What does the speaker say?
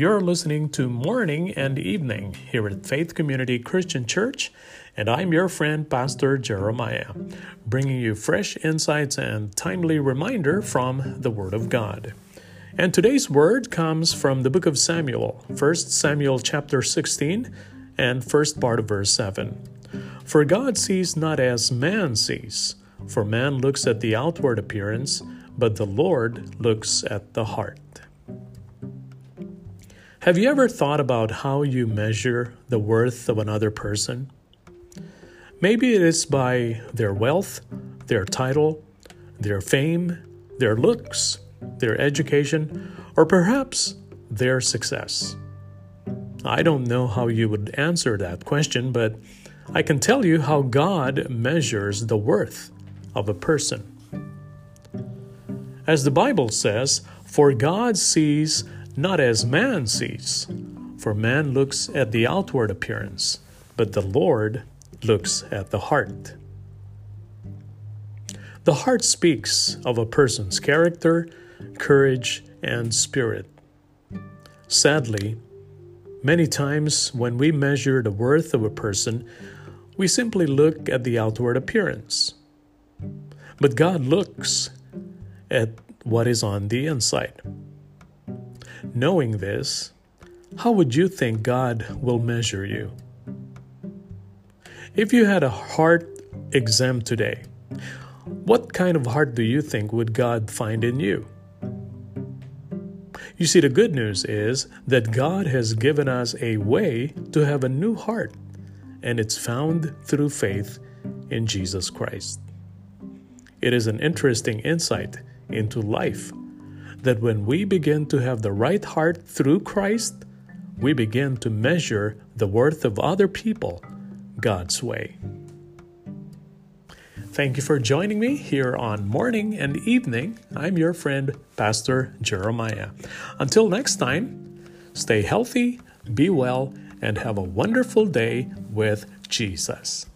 You're listening to Morning and Evening here at Faith Community Christian Church, and I'm your friend, Pastor Jeremiah, bringing you fresh insights and timely reminder from the Word of God. And today's word comes from the book of Samuel, 1 Samuel chapter 16 and first part of verse 7. For God sees not as man sees, for man looks at the outward appearance, but the Lord looks at the heart. Have you ever thought about how you measure the worth of another person? Maybe it is by their wealth, their title, their fame, their looks, their education, or perhaps their success. I don't know how you would answer that question, but I can tell you how God measures the worth of a person. As the Bible says, For God sees not as man sees. For man looks at the outward appearance, but the Lord looks at the heart. The heart speaks of a person's character, courage, and spirit. Sadly, many times when we measure the worth of a person, we simply look at the outward appearance. But God looks at what is on the inside. Knowing this, how would you think God will measure you? If you had a heart exam today, what kind of heart do you think would God find in you? You see, the good news is that God has given us a way to have a new heart, and it's found through faith in Jesus Christ. It is an interesting insight into life that when we begin to have the right heart through Christ, we begin to measure the worth of other people God's way. Thank you for joining me here on Morning and Evening. I'm your friend, Pastor Jeremiah. Until next time, stay healthy, be well, and have a wonderful day with Jesus.